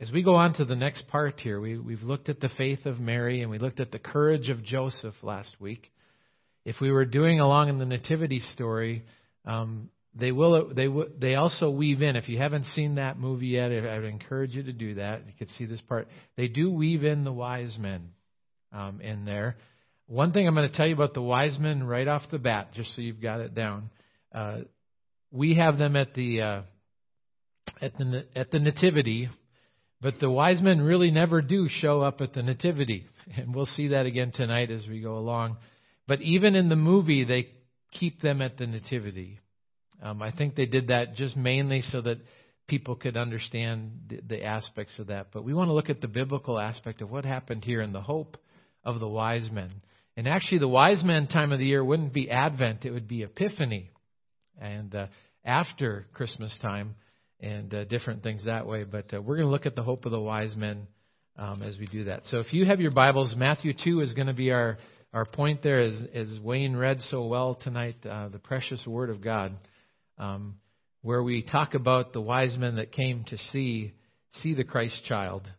as we go on to the next part here, we, we've looked at the faith of Mary and we looked at the courage of Joseph last week. If we were doing along in the nativity story, um, they will they they also weave in. If you haven't seen that movie yet, I would encourage you to do that. You can see this part. They do weave in the wise men um, in there. One thing I'm going to tell you about the wise men right off the bat, just so you've got it down. Uh, we have them at the uh, at the at the nativity but the wise men really never do show up at the Nativity. And we'll see that again tonight as we go along. But even in the movie, they keep them at the Nativity. Um, I think they did that just mainly so that people could understand the, the aspects of that. But we want to look at the biblical aspect of what happened here and the hope of the wise men. And actually, the wise men time of the year wouldn't be Advent, it would be Epiphany. And uh, after Christmas time, and uh, different things that way. But uh, we're going to look at the hope of the wise men um, as we do that. So if you have your Bibles, Matthew 2 is going to be our, our point there, as, as Wayne read so well tonight, uh, the precious Word of God, um, where we talk about the wise men that came to see see the Christ child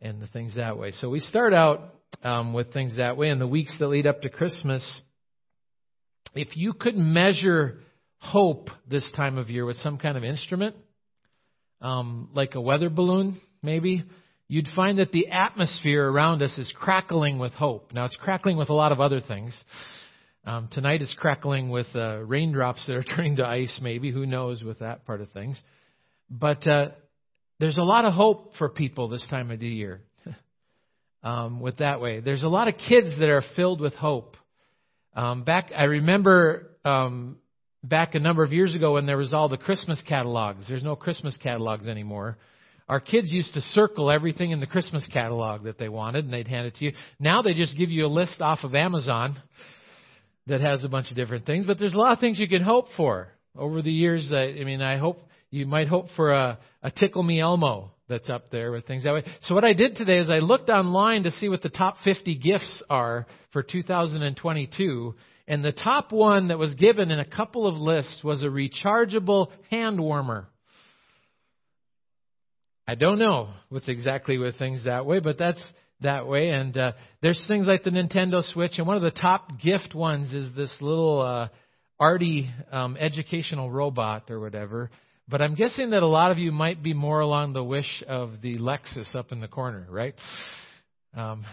and the things that way. So we start out um, with things that way in the weeks that lead up to Christmas. If you could measure hope this time of year with some kind of instrument, um, like a weather balloon, maybe, you'd find that the atmosphere around us is crackling with hope. Now, it's crackling with a lot of other things. Um, tonight it's crackling with uh, raindrops that are turning to ice, maybe. Who knows with that part of things. But uh, there's a lot of hope for people this time of the year. um, with that way, there's a lot of kids that are filled with hope. Um, back, I remember um, back a number of years ago when there was all the Christmas catalogs. There's no Christmas catalogs anymore. Our kids used to circle everything in the Christmas catalog that they wanted, and they'd hand it to you. Now they just give you a list off of Amazon that has a bunch of different things. But there's a lot of things you can hope for over the years. I, mean, I hope you might hope for a, a Tickle Me Elmo that's up there with things that way. So what I did today is I looked online to see what the top 50 gifts are for 2022 and the top one that was given in a couple of lists was a rechargeable hand warmer. I don't know with exactly with things that way, but that's that way. And uh, there's things like the Nintendo Switch, and one of the top gift ones is this little uh, Artie um, educational robot or whatever. But I'm guessing that a lot of you might be more along the wish of the Lexus up in the corner, right? Um,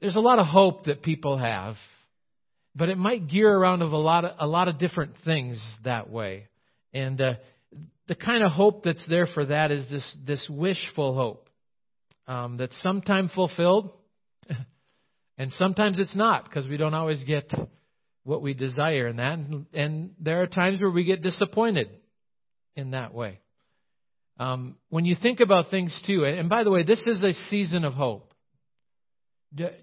there's a lot of hope that people have but it might gear around of a lot of a lot of different things that way. And uh, the kind of hope that's there for that is this this wishful hope um, that's sometimes fulfilled, and sometimes it's not because we don't always get what we desire in that. And, and there are times where we get disappointed in that way. Um, when you think about things too, and by the way, this is a season of hope.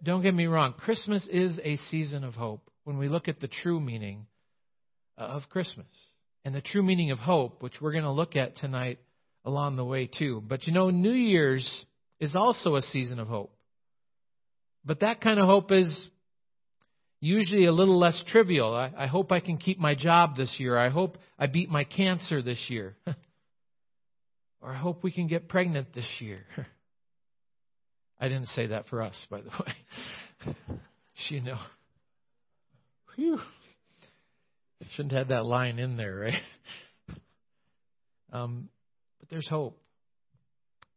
don't get me wrong, Christmas is a season of hope when we look at the true meaning uh, of Christmas and the true meaning of hope, which we're going to look at tonight along the way too. But you know, New Year's is also a season of hope. But that kind of hope is usually a little less trivial. I, I hope I can keep my job this year. I hope I beat my cancer this year. or I hope we can get pregnant this year. I didn't say that for us, by the way. you know. Shouldn't have that line in there, right? Um, but there's hope.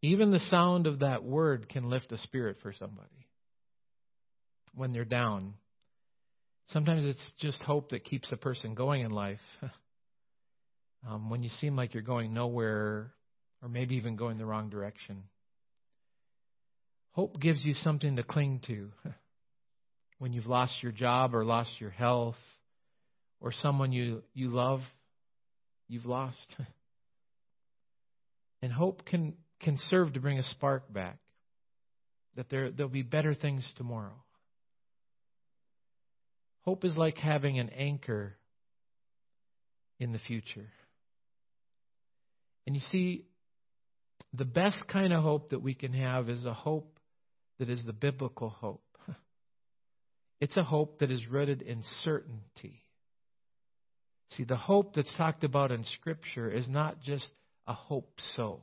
Even the sound of that word can lift a spirit for somebody when they're down. Sometimes it's just hope that keeps a person going in life. um, when you seem like you're going nowhere or maybe even going the wrong direction. Hope gives you something to cling to. when you've lost your job or lost your health or someone you, you love, you've lost. And hope can, can serve to bring a spark back, that there, there'll be better things tomorrow. Hope is like having an anchor in the future. And you see, the best kind of hope that we can have is a hope that is the biblical hope. It's a hope that is rooted in certainty. See, the hope that's talked about in Scripture is not just a hope so.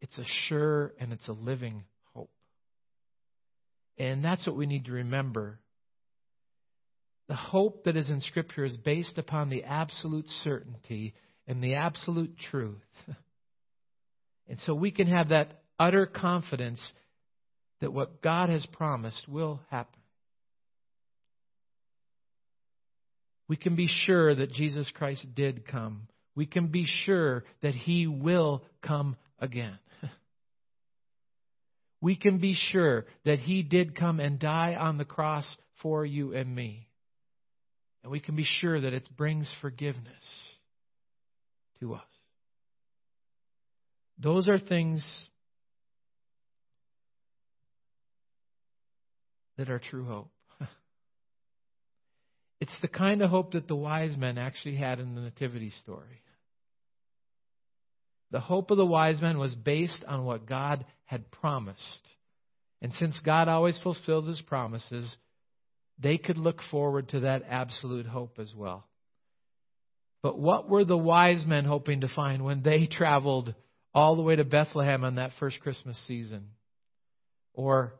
It's a sure and it's a living hope. And that's what we need to remember. The hope that is in Scripture is based upon the absolute certainty and the absolute truth. And so we can have that utter confidence that what God has promised will happen. We can be sure that Jesus Christ did come. We can be sure that He will come again. We can be sure that He did come and die on the cross for you and me. And we can be sure that it brings forgiveness to us. Those are things that are true hope. It's the kind of hope that the wise men actually had in the Nativity story. The hope of the wise men was based on what God had promised. And since God always fulfills his promises, they could look forward to that absolute hope as well. But what were the wise men hoping to find when they traveled all the way to Bethlehem on that first Christmas season? Or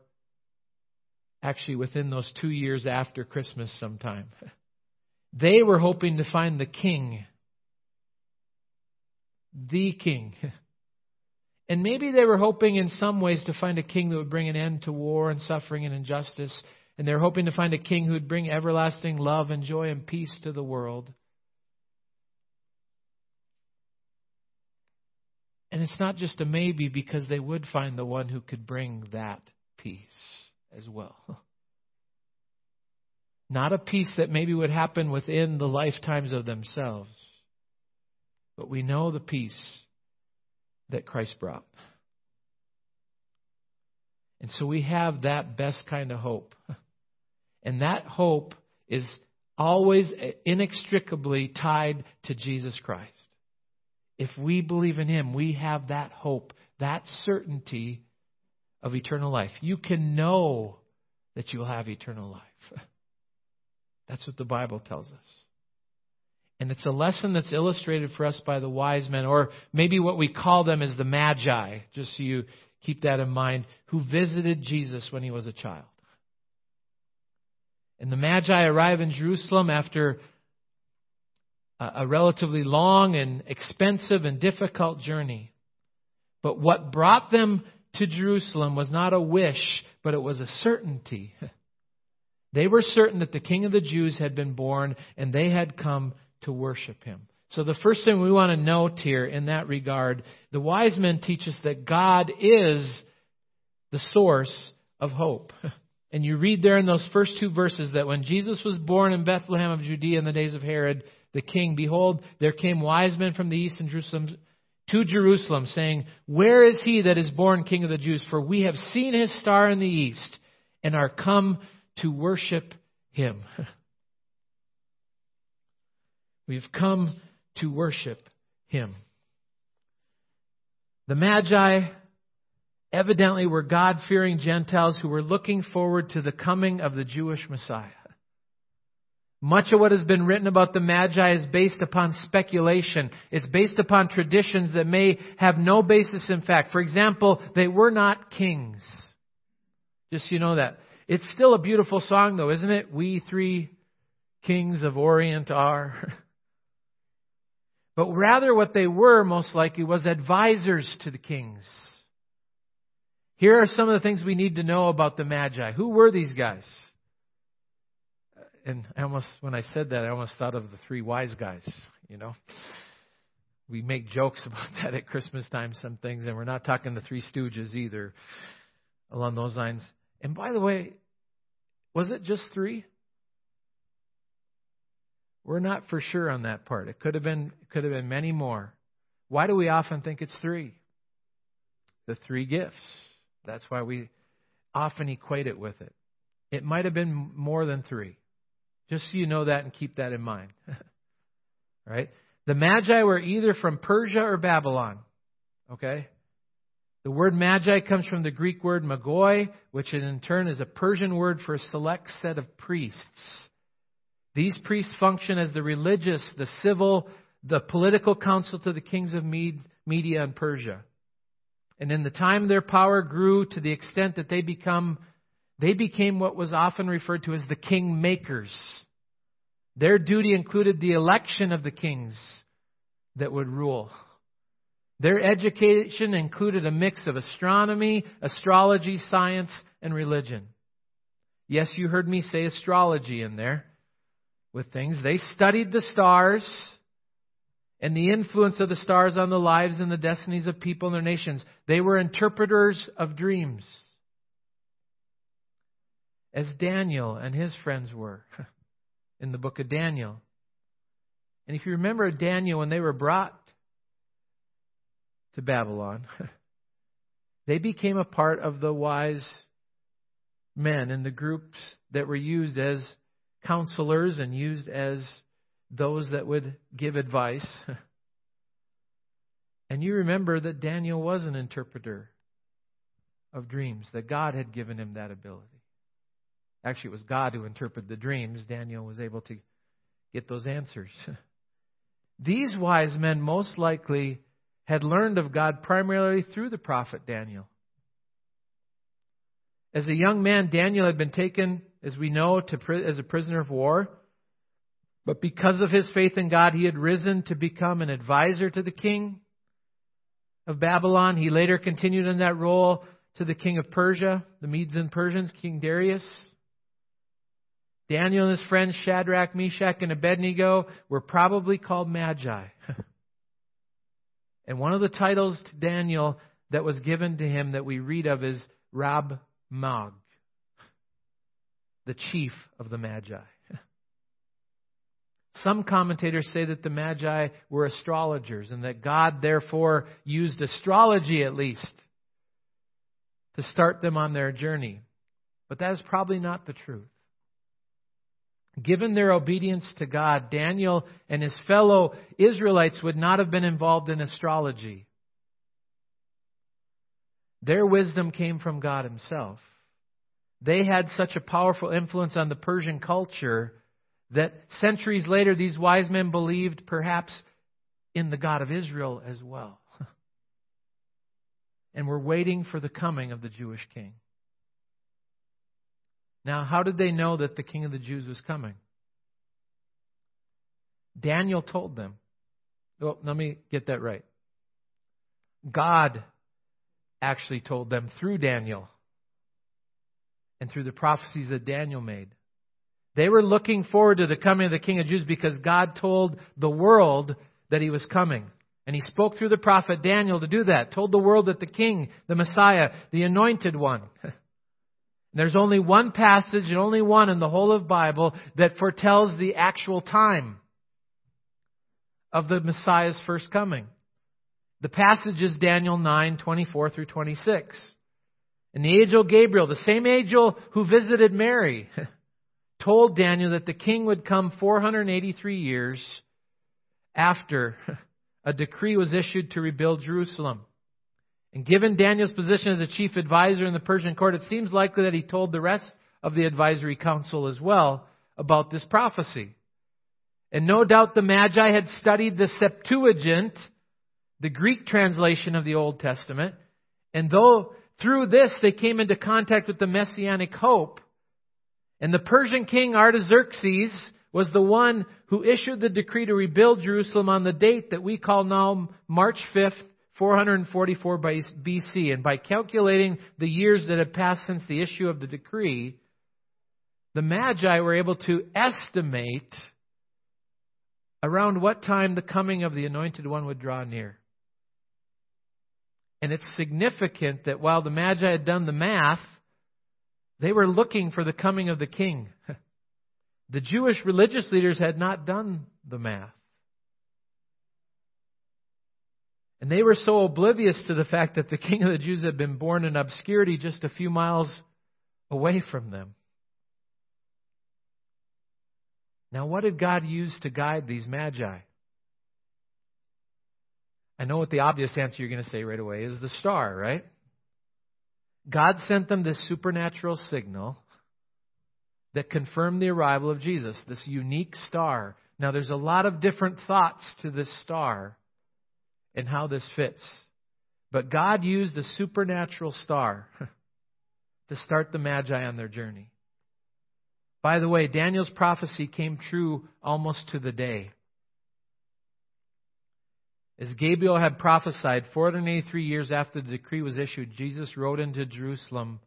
actually within those two years after Christmas sometime? They were hoping to find the king the king. And maybe they were hoping in some ways to find a king that would bring an end to war and suffering and injustice. And they were hoping to find a king who would bring everlasting love and joy and peace to the world. And it's not just a maybe because they would find the one who could bring that peace as well. Not a peace that maybe would happen within the lifetimes of themselves, but we know the peace that Christ brought. And so we have that best kind of hope. And that hope is always inextricably tied to Jesus Christ. If we believe in Him, we have that hope, that certainty of eternal life. You can know that you will have eternal life. That's what the Bible tells us. And it's a lesson that's illustrated for us by the wise men, or maybe what we call them is the Magi, just so you keep that in mind, who visited Jesus when he was a child. And the Magi arrive in Jerusalem after a relatively long and expensive and difficult journey. But what brought them to Jerusalem was not a wish, but it was a certainty. They were certain that the King of the Jews had been born and they had come to worship him. So, the first thing we want to note here in that regard, the wise men teach us that God is the source of hope. And you read there in those first two verses that when Jesus was born in Bethlehem of Judea in the days of Herod the king, behold, there came wise men from the east in Jerusalem to Jerusalem, saying, Where is he that is born king of the Jews? For we have seen his star in the east and are come to worship him. We've come to worship him. The Magi evidently were God fearing Gentiles who were looking forward to the coming of the Jewish Messiah. Much of what has been written about the Magi is based upon speculation. It's based upon traditions that may have no basis in fact. For example, they were not kings. Just so you know that. It's still a beautiful song though, isn't it? We three kings of Orient are. But rather, what they were most likely was advisors to the kings. Here are some of the things we need to know about the Magi. Who were these guys? And I almost, when I said that, I almost thought of the three wise guys, you know. We make jokes about that at Christmas time, some things, and we're not talking the three stooges either along those lines. And by the way, was it just three? We're not for sure on that part. It could have been could have been many more. Why do we often think it's three? The three gifts. That's why we often equate it with it. It might have been more than three. Just so you know that and keep that in mind. right? The Magi were either from Persia or Babylon. Okay? The word magi comes from the Greek word magoi, which in turn is a Persian word for a select set of priests. These priests function as the religious, the civil, the political council to the kings of Media and Persia. And in the time their power grew to the extent that they become they became what was often referred to as the king makers. Their duty included the election of the kings that would rule. Their education included a mix of astronomy, astrology, science, and religion. Yes, you heard me say astrology in there with things. They studied the stars and the influence of the stars on the lives and the destinies of people and their nations. They were interpreters of dreams, as Daniel and his friends were in the book of Daniel. And if you remember Daniel, when they were brought to Babylon, they became a part of the wise men and the groups that were used as counselors and used as those that would give advice. And you remember that Daniel was an interpreter of dreams, that God had given him that ability. Actually, it was God who interpreted the dreams. Daniel was able to get those answers. These wise men most likely had learned of God primarily through the prophet Daniel. As a young man, Daniel had been taken, as we know, to, as a prisoner of war. But because of his faith in God, he had risen to become an advisor to the king of Babylon. He later continued in that role to the king of Persia, the Medes and Persians, King Darius. Daniel and his friends Shadrach, Meshach, and Abednego were probably called Magi. and one of the titles to Daniel that was given to him that we read of is Rab Mag, the chief of the Magi. Some commentators say that the Magi were astrologers and that God therefore used astrology at least to start them on their journey. But that is probably not the truth. Given their obedience to God, Daniel and his fellow Israelites would not have been involved in astrology. Their wisdom came from God Himself. They had such a powerful influence on the Persian culture that centuries later these wise men believed perhaps in the God of Israel as well. and were waiting for the coming of the Jewish king. Now, how did they know that the king of the Jews was coming? Daniel told them. Well, let me get that right. God actually told them through Daniel and through the prophecies that Daniel made. They were looking forward to the coming of the King of Jews because God told the world that he was coming. And he spoke through the prophet Daniel to do that, told the world that the King, the Messiah, the anointed one. There's only one passage and only one in the whole of Bible that foretells the actual time of the Messiah's first coming. The passage is Daniel 9, 24 through 26. And the angel Gabriel, the same angel who visited Mary, told Daniel that the king would come 483 years after a decree was issued to rebuild Jerusalem. And given Daniel's position as a chief advisor in the Persian court, it seems likely that he told the rest of the advisory council as well about this prophecy. And no doubt the Magi had studied the Septuagint, the Greek translation of the Old Testament, and though through this they came into contact with the messianic hope, and the Persian king Artaxerxes was the one who issued the decree to rebuild Jerusalem on the date that we call now March 5th, 444 BC. And by calculating the years that had passed since the issue of the decree, the Magi were able to estimate around what time the coming of the Anointed One would draw near. And it's significant that while the Magi had done the math, they were looking for the coming of the king. The Jewish religious leaders had not done the math. And they were so oblivious to the fact that the king of the Jews had been born in obscurity just a few miles away from them. Now, what did God use to guide these magi? I know what the obvious answer you're going to say right away is the star, right? God sent them this supernatural signal that confirmed the arrival of Jesus, this unique star. Now, there's a lot of different thoughts to this star and how this fits. But God used a supernatural star to start the Magi on their journey. By the way, Daniel's prophecy came true almost to the day. As Gabriel had prophesied, 483 years after the decree was issued, Jesus rode into Jerusalem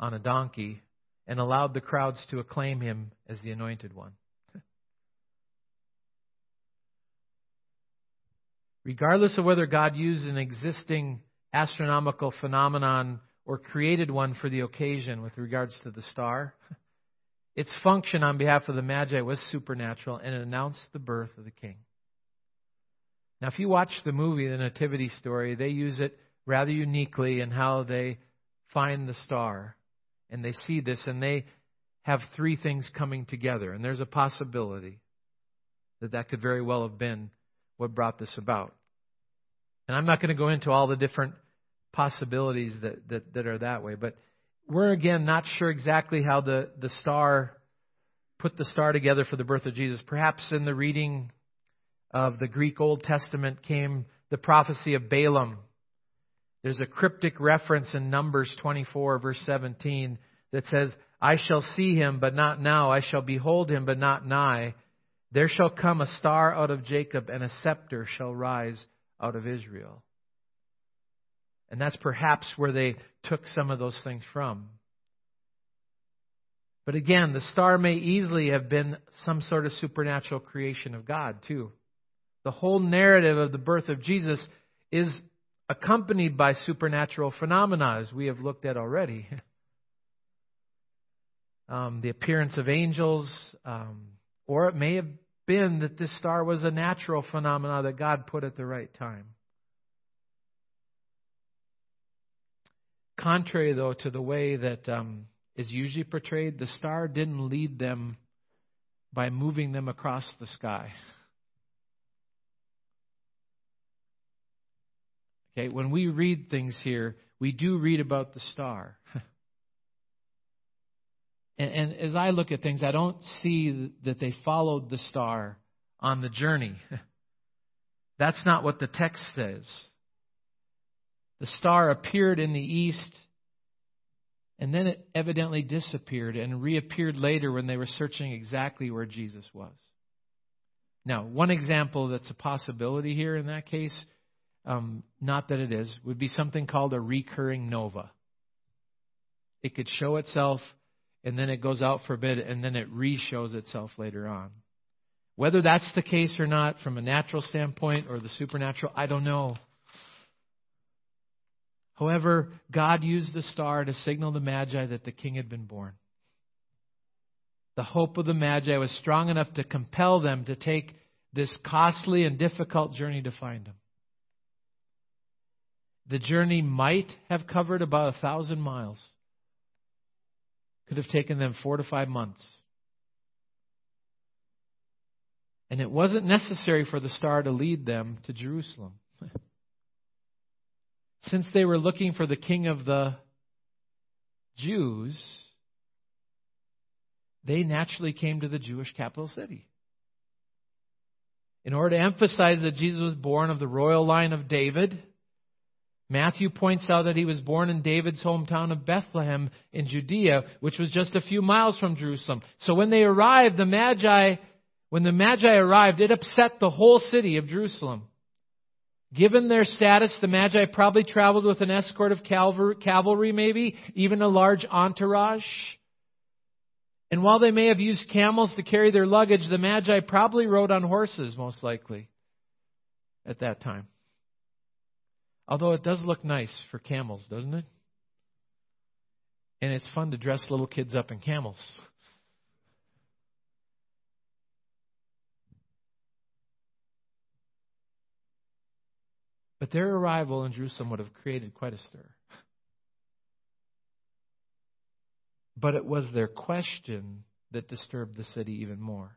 on a donkey and allowed the crowds to acclaim him as the anointed one. Regardless of whether God used an existing astronomical phenomenon or created one for the occasion with regards to the star, its function on behalf of the Magi was supernatural and it announced the birth of the king. Now, if you watch the movie, The Nativity Story, they use it rather uniquely in how they find the star. And they see this, and they have three things coming together. And there's a possibility that that could very well have been what brought this about. And I'm not going to go into all the different possibilities that, that, that are that way, but we're again not sure exactly how the, the star put the star together for the birth of Jesus. Perhaps in the reading of the Greek Old Testament came the prophecy of Balaam. There's a cryptic reference in Numbers 24, verse 17, that says, I shall see him, but not now. I shall behold him, but not nigh. There shall come a star out of Jacob, and a scepter shall rise out of Israel. And that's perhaps where they took some of those things from. But again, the star may easily have been some sort of supernatural creation of God, too. The whole narrative of the birth of Jesus is accompanied by supernatural phenomena, as we have looked at already. Um, the appearance of angels, um, or it may have been that this star was a natural phenomenon that God put at the right time. Contrary, though, to the way that um, is usually portrayed, the star didn't lead them by moving them across the sky. Okay, when we read things here, we do read about the star. and, and as I look at things, I don't see that they followed the star on the journey. That's not what the text says. The star appeared in the east, and then it evidently disappeared and reappeared later when they were searching exactly where Jesus was. Now, one example that's a possibility here in that case um, not that it is, would be something called a recurring nova. It could show itself and then it goes out for a bit and then it re shows itself later on. Whether that's the case or not from a natural standpoint or the supernatural, I don't know. However, God used the star to signal the Magi that the king had been born. The hope of the Magi was strong enough to compel them to take this costly and difficult journey to find him. The journey might have covered about a thousand miles. Could have taken them four to five months. And it wasn't necessary for the star to lead them to Jerusalem. Since they were looking for the king of the Jews, they naturally came to the Jewish capital city. In order to emphasize that Jesus was born of the royal line of David, Matthew points out that he was born in David's hometown of Bethlehem in Judea, which was just a few miles from Jerusalem. So when they arrived, the Magi, when the Magi arrived, it upset the whole city of Jerusalem. Given their status, the Magi probably traveled with an escort of cavalry, maybe, even a large entourage. And while they may have used camels to carry their luggage, the Magi probably rode on horses, most likely, at that time. Although it does look nice for camels, doesn't it? And it's fun to dress little kids up in camels. But their arrival in Jerusalem would have created quite a stir. But it was their question that disturbed the city even more.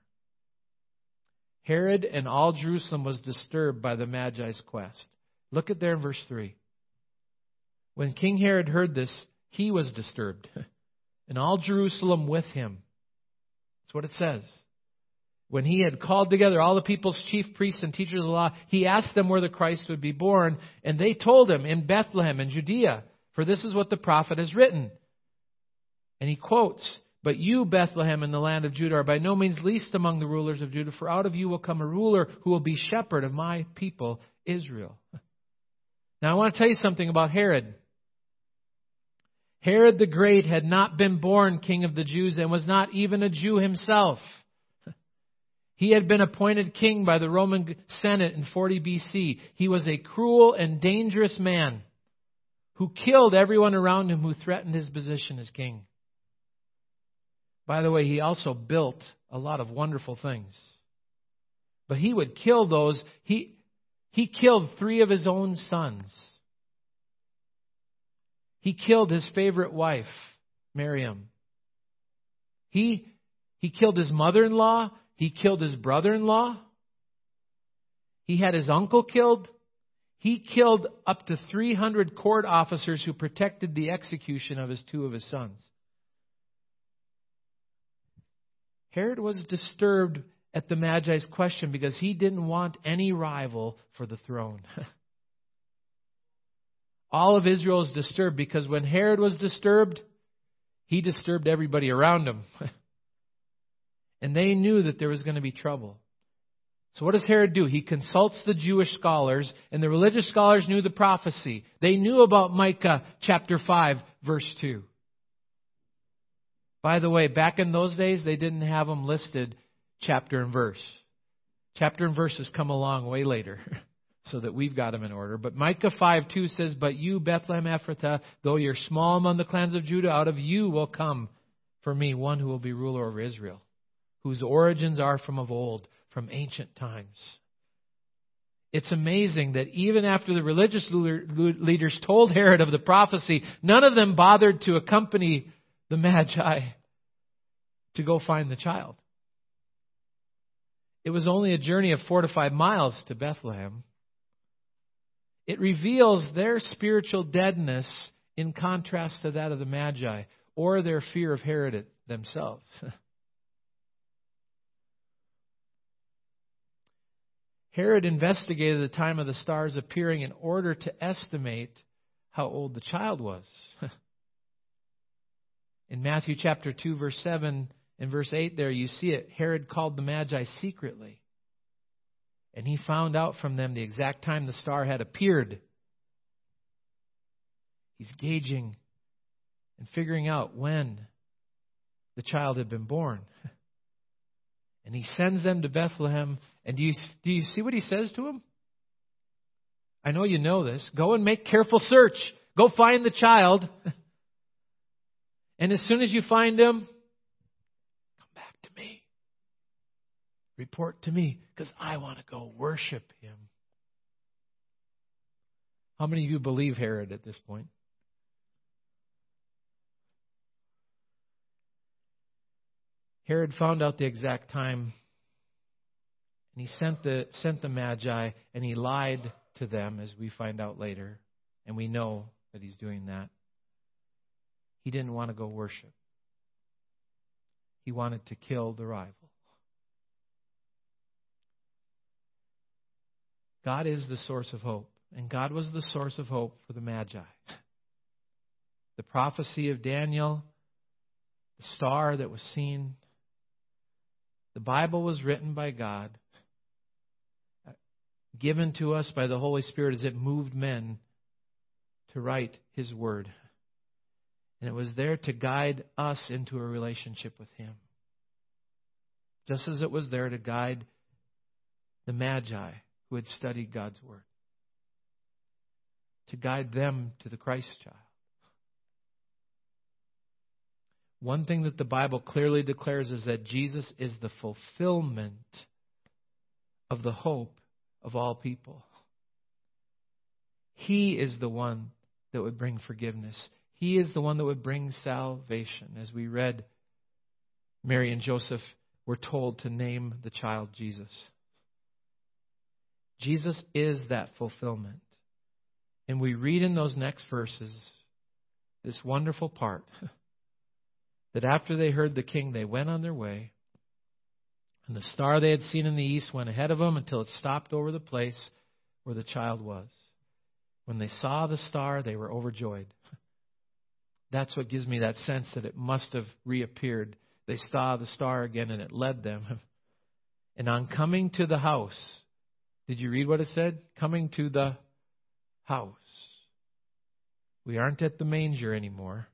Herod and all Jerusalem was disturbed by the Magi's quest. Look at there in verse 3. When King Herod heard this, he was disturbed, and all Jerusalem with him. That's what it says. when he had called together all the people's chief priests and teachers of the law, he asked them where the Christ would be born, and they told him, in Bethlehem in Judea, for this is what the prophet has written. And he quotes, But you, Bethlehem, in the land of Judah, are by no means least among the rulers of Judah, for out of you will come a ruler who will be shepherd of my people, Israel. Now I want to tell you something about Herod. Herod the Great had not been born king of the Jews and was not even a Jew himself. He had been appointed king by the Roman Senate in 40 BC. He was a cruel and dangerous man who killed everyone around him who threatened his position as king. By the way, he also built a lot of wonderful things. But he would kill those. He, he killed three of his own sons. He killed his favorite wife, Miriam. He, he killed his mother in law he killed his brother in law. He had his uncle killed. He killed up to 300 court officers who protected the execution of his two of his sons. Herod was disturbed at the Magi's question because he didn't want any rival for the throne. All of Israel is disturbed because when Herod was disturbed, he disturbed everybody around him. And they knew that there was going to be trouble. So what does Herod do? He consults the Jewish scholars, and the religious scholars knew the prophecy. They knew about Micah chapter 5, verse 2. By the way, back in those days, they didn't have them listed chapter and verse. Chapter and verses come along way later, so that we've got them in order. But Micah 5 2 says, But you, Bethlehem Ephrathah, though you're small among the clans of Judah, out of you will come for me one who will be ruler over Israel whose origins are from of old, from ancient times. It's amazing that even after the religious leaders told Herod of the prophecy, none of them bothered to accompany the Magi to go find the child. It was only a journey of four to five miles to Bethlehem. It reveals their spiritual deadness in contrast to that of the Magi or their fear of Herod themselves. Herod investigated the time of the stars appearing in order to estimate how old the child was. in Matthew chapter 2 verse 7 and verse 8 there you see it Herod called the magi secretly and he found out from them the exact time the star had appeared. He's gauging and figuring out when the child had been born. And he sends them to Bethlehem. And do you, do you see what he says to them? I know you know this. Go and make careful search. Go find the child. And as soon as you find him, come back to me. Report to me because I want to go worship him. How many of you believe Herod at this point? Herod found out the exact time, and he sent the, sent the Magi, and he lied to them, as we find out later. And we know that he's doing that. He didn't want to go worship, he wanted to kill the rival. God is the source of hope, and God was the source of hope for the Magi. The prophecy of Daniel, the star that was seen, the Bible was written by God, given to us by the Holy Spirit as it moved men to write His Word. And it was there to guide us into a relationship with Him. Just as it was there to guide the Magi who had studied God's Word, to guide them to the Christ child. One thing that the Bible clearly declares is that Jesus is the fulfillment of the hope of all people. He is the one that would bring forgiveness. He is the one that would bring salvation. As we read, Mary and Joseph were told to name the child Jesus. Jesus is that fulfillment. And we read in those next verses this wonderful part. that after they heard the king, they went on their way. And the star they had seen in the east went ahead of them until it stopped over the place where the child was. When they saw the star, they were overjoyed. That's what gives me that sense that it must have reappeared. They saw the star again and it led them. And on coming to the house, did you read what it said? Coming to the house. We aren't at the manger anymore.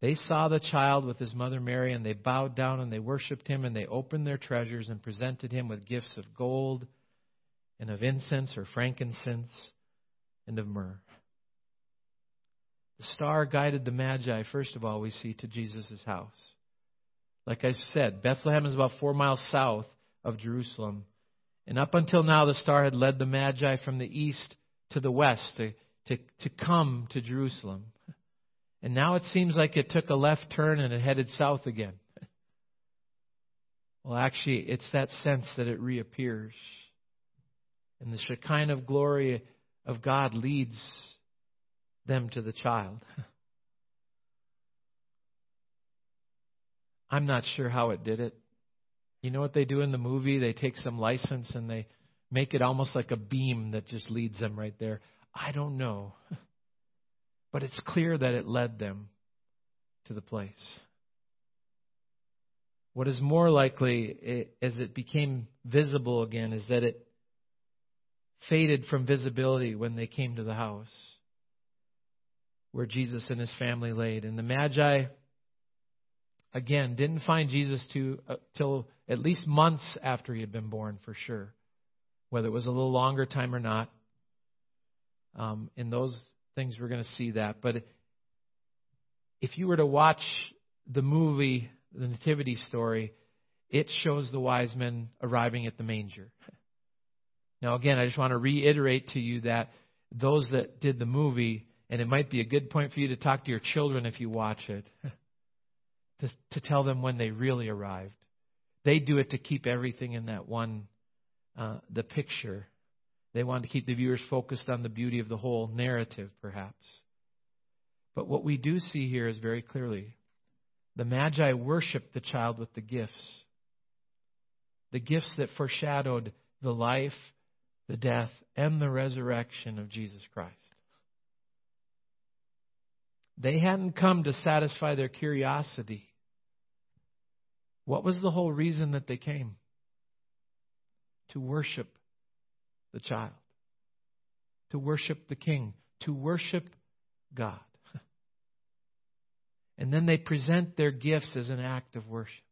They saw the child with his mother Mary, and they bowed down and they worshipped him, and they opened their treasures and presented him with gifts of gold and of incense or frankincense and of myrrh. The star guided the Magi, first of all, we see, to Jesus' house. Like I said, Bethlehem is about four miles south of Jerusalem. And up until now, the star had led the Magi from the east to the west to, to, to come to Jerusalem. And now it seems like it took a left turn and it headed south again. Well, actually, it's that sense that it reappears. And the Shekinah glory of God leads them to the child. I'm not sure how it did it. You know what they do in the movie? They take some license and they make it almost like a beam that just leads them right there. I don't know. But it's clear that it led them to the place. What is more likely, as it became visible again, is that it faded from visibility when they came to the house where Jesus and his family laid. And the Magi, again, didn't find Jesus to, uh, till at least months after he had been born, for sure. Whether it was a little longer time or not. Um, in those things, we're going to see that. But if you were to watch the movie, the Nativity story, it shows the wise men arriving at the manger. Now, again, I just want to reiterate to you that those that did the movie, and it might be a good point for you to talk to your children if you watch it, to, to tell them when they really arrived. They do it to keep everything in that one, uh, the picture. They want to keep the viewers focused on the beauty of the whole narrative, perhaps. But what we do see here is very clearly the Magi worshiped the child with the gifts. The gifts that foreshadowed the life, the death, and the resurrection of Jesus Christ. They hadn't come to satisfy their curiosity. What was the whole reason that they came? To worship the child, to worship the king, to worship God. And then they present their gifts as an act of worship.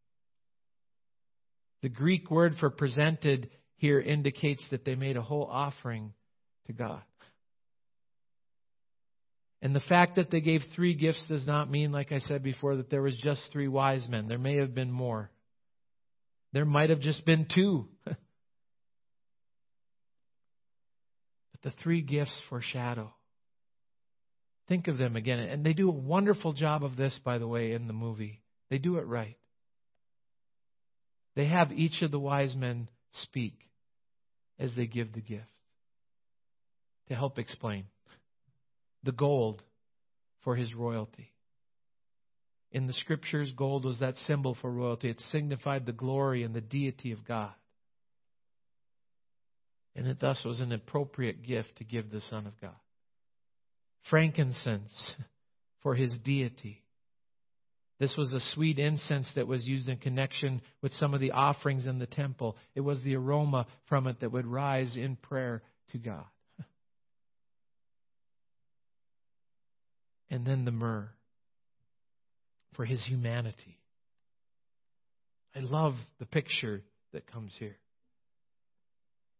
The Greek word for presented here indicates that they made a whole offering to God. And the fact that they gave three gifts does not mean, like I said before, that there was just three wise men. There may have been more. There might have just been two. but the three gifts foreshadow. Think of them again. And they do a wonderful job of this, by the way, in the movie. They do it right. They have each of the wise men speak as they give the gift to help explain the gold for his royalty. In the scriptures, gold was that symbol for royalty. It signified the glory and the deity of God and it thus was an appropriate gift to give the Son of God. Frankincense for his deity. This was a sweet incense that was used in connection with some of the offerings in the temple. It was the aroma from it that would rise in prayer to God. And then the myrrh for his humanity. I love the picture that comes here.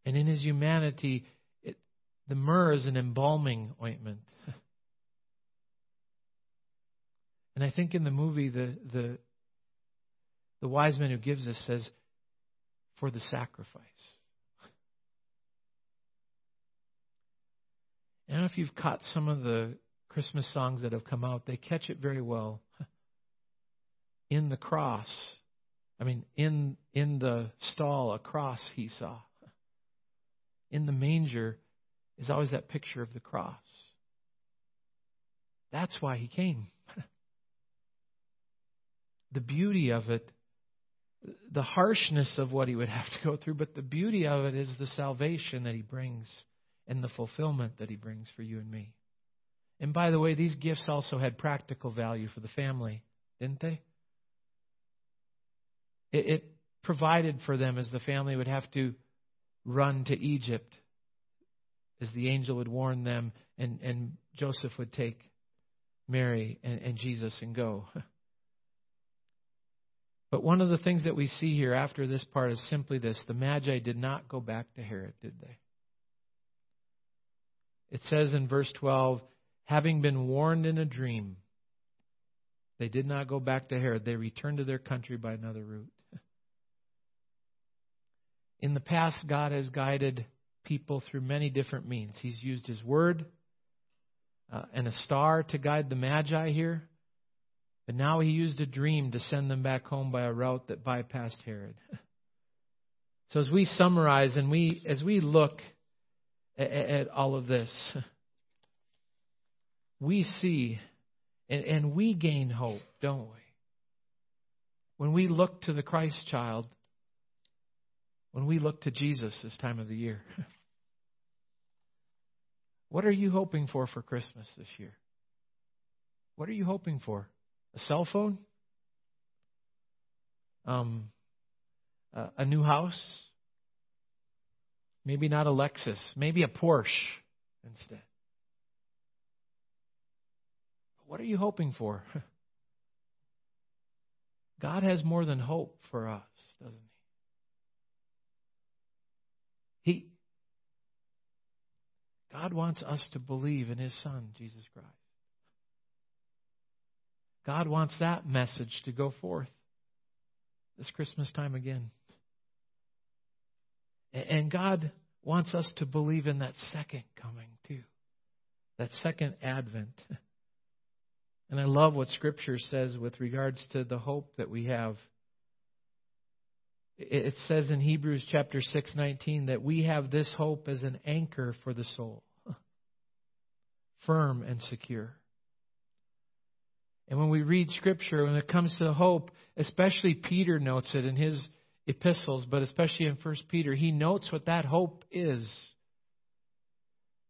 And in his humanity, it, the myrrh is an embalming ointment. and I think in the movie, the, the, the wise man who gives this says, for the sacrifice. I don't know if you've caught some of the Christmas songs that have come out, they catch it very well. In the cross, I mean, in, in the stall, a cross he saw in the manger is always that picture of the cross. That's why he came. the beauty of it the harshness of what he would have to go through, but the beauty of it is the salvation that he brings and the fulfillment that he brings for you and me. And by the way, these gifts also had practical value for the family, didn't they? It, it provided for them as the family would have to run to Egypt, as the angel would warn them, and, and Joseph would take Mary and, and Jesus and go. But one of the things that we see here after this part is simply this the Magi did not go back to Herod, did they? It says in verse 12, having been warned in a dream, they did not go back to Herod. They returned to their country by another route. In the past, God has guided people through many different means. He's used His Word uh, and a star to guide the Magi here. But now he used a dream to send them back home by a route that bypassed Herod. So as we summarize and we as we look at, at all of this, we see and, and we gain hope, don't we? When we look to the Christ child, when we look to Jesus this time of the year. What are you hoping for for Christmas this year? What are you hoping for? A cell phone? Um, a new house? Maybe not a Lexus. Maybe a Porsche instead. What are you hoping for? God has more than hope for us, doesn't he? He God wants us to believe in his son, Jesus Christ. God wants that message to go forth this Christmas time again. And God wants us to believe in that second coming, too. That second advent. And I love what Scripture says with regards to the hope that we have. It says in Hebrews chapter 6:19 that we have this hope as an anchor for the soul, firm and secure. And when we read Scripture, when it comes to hope, especially Peter notes it in his epistles, but especially in 1 Peter, he notes what that hope is.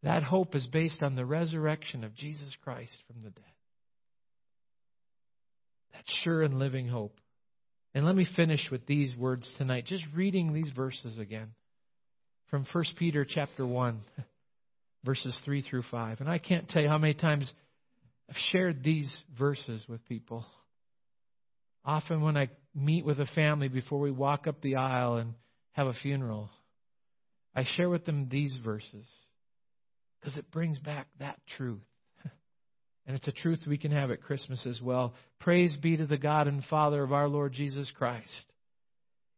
That hope is based on the resurrection of Jesus Christ from the dead. That sure and living hope. And let me finish with these words tonight, just reading these verses again from 1 Peter chapter 1, verses 3 through 5. And I can't tell you how many times I've shared these verses with people. Often, when I meet with a family before we walk up the aisle and have a funeral, I share with them these verses because it brings back that truth. And it's a truth we can have at Christmas as well. Praise be to the God and Father of our Lord Jesus Christ.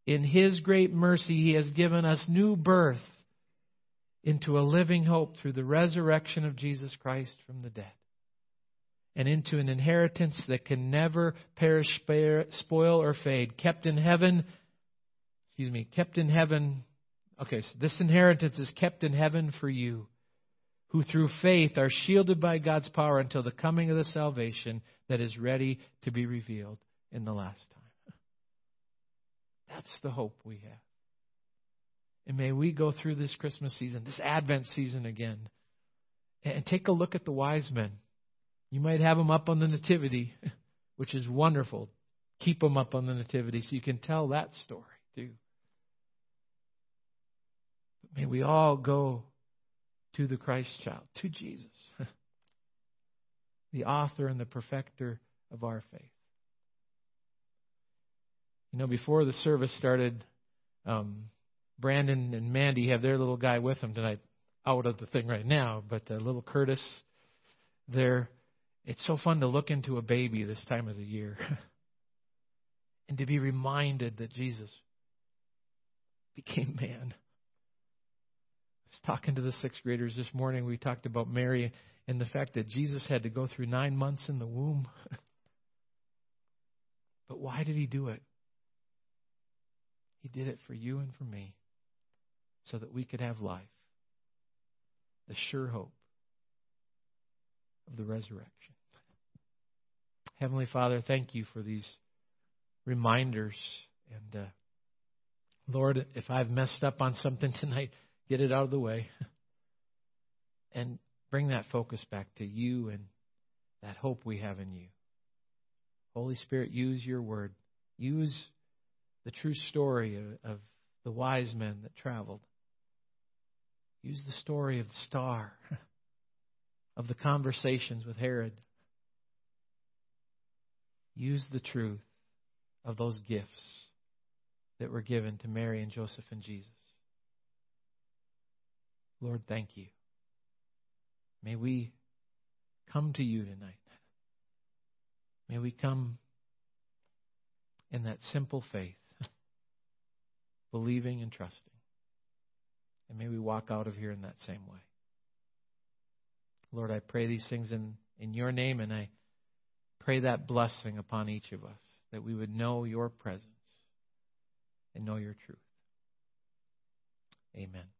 In His great mercy, He has given us new birth into a living hope through the resurrection of Jesus Christ from the dead and into an inheritance that can never perish, spoil, or fade, kept in heaven. Excuse me, kept in heaven. Okay, so this inheritance is kept in heaven for you, who through faith are shielded by God's power until the coming of the salvation that is ready to be revealed in the last time. That's the hope we have. And may we go through this Christmas season, this Advent season again, and take a look at the wise men you might have them up on the Nativity, which is wonderful. Keep them up on the Nativity so you can tell that story too. May we all go to the Christ child, to Jesus, the author and the perfecter of our faith. You know, before the service started, um, Brandon and Mandy have their little guy with them tonight, out of the thing right now, but uh, little Curtis there it's so fun to look into a baby this time of the year and to be reminded that Jesus became man. Talking to the sixth graders this morning. We talked about Mary and the fact that Jesus had to go through nine months in the womb. but why did he do it? He did it for you and for me so that we could have life, the sure hope of the resurrection. Heavenly Father, thank you for these reminders And uh, Lord, if I've messed up on something tonight, get it out of the way. and bring that focus back to you and that hope we have in you. Holy Spirit, use your word. Use the true story of, of the wise men that traveled. Use the story of the star, of the conversations with Herod. Use the truth of those gifts that were given to Mary and Joseph and Jesus. Lord, thank you. May we come to you tonight. May we come in that simple faith, believing and trusting. And may we walk out of here in that same way. Lord, I pray these things in, in your name, and I pray that blessing upon each of us, that we would know your presence and know your truth. Amen.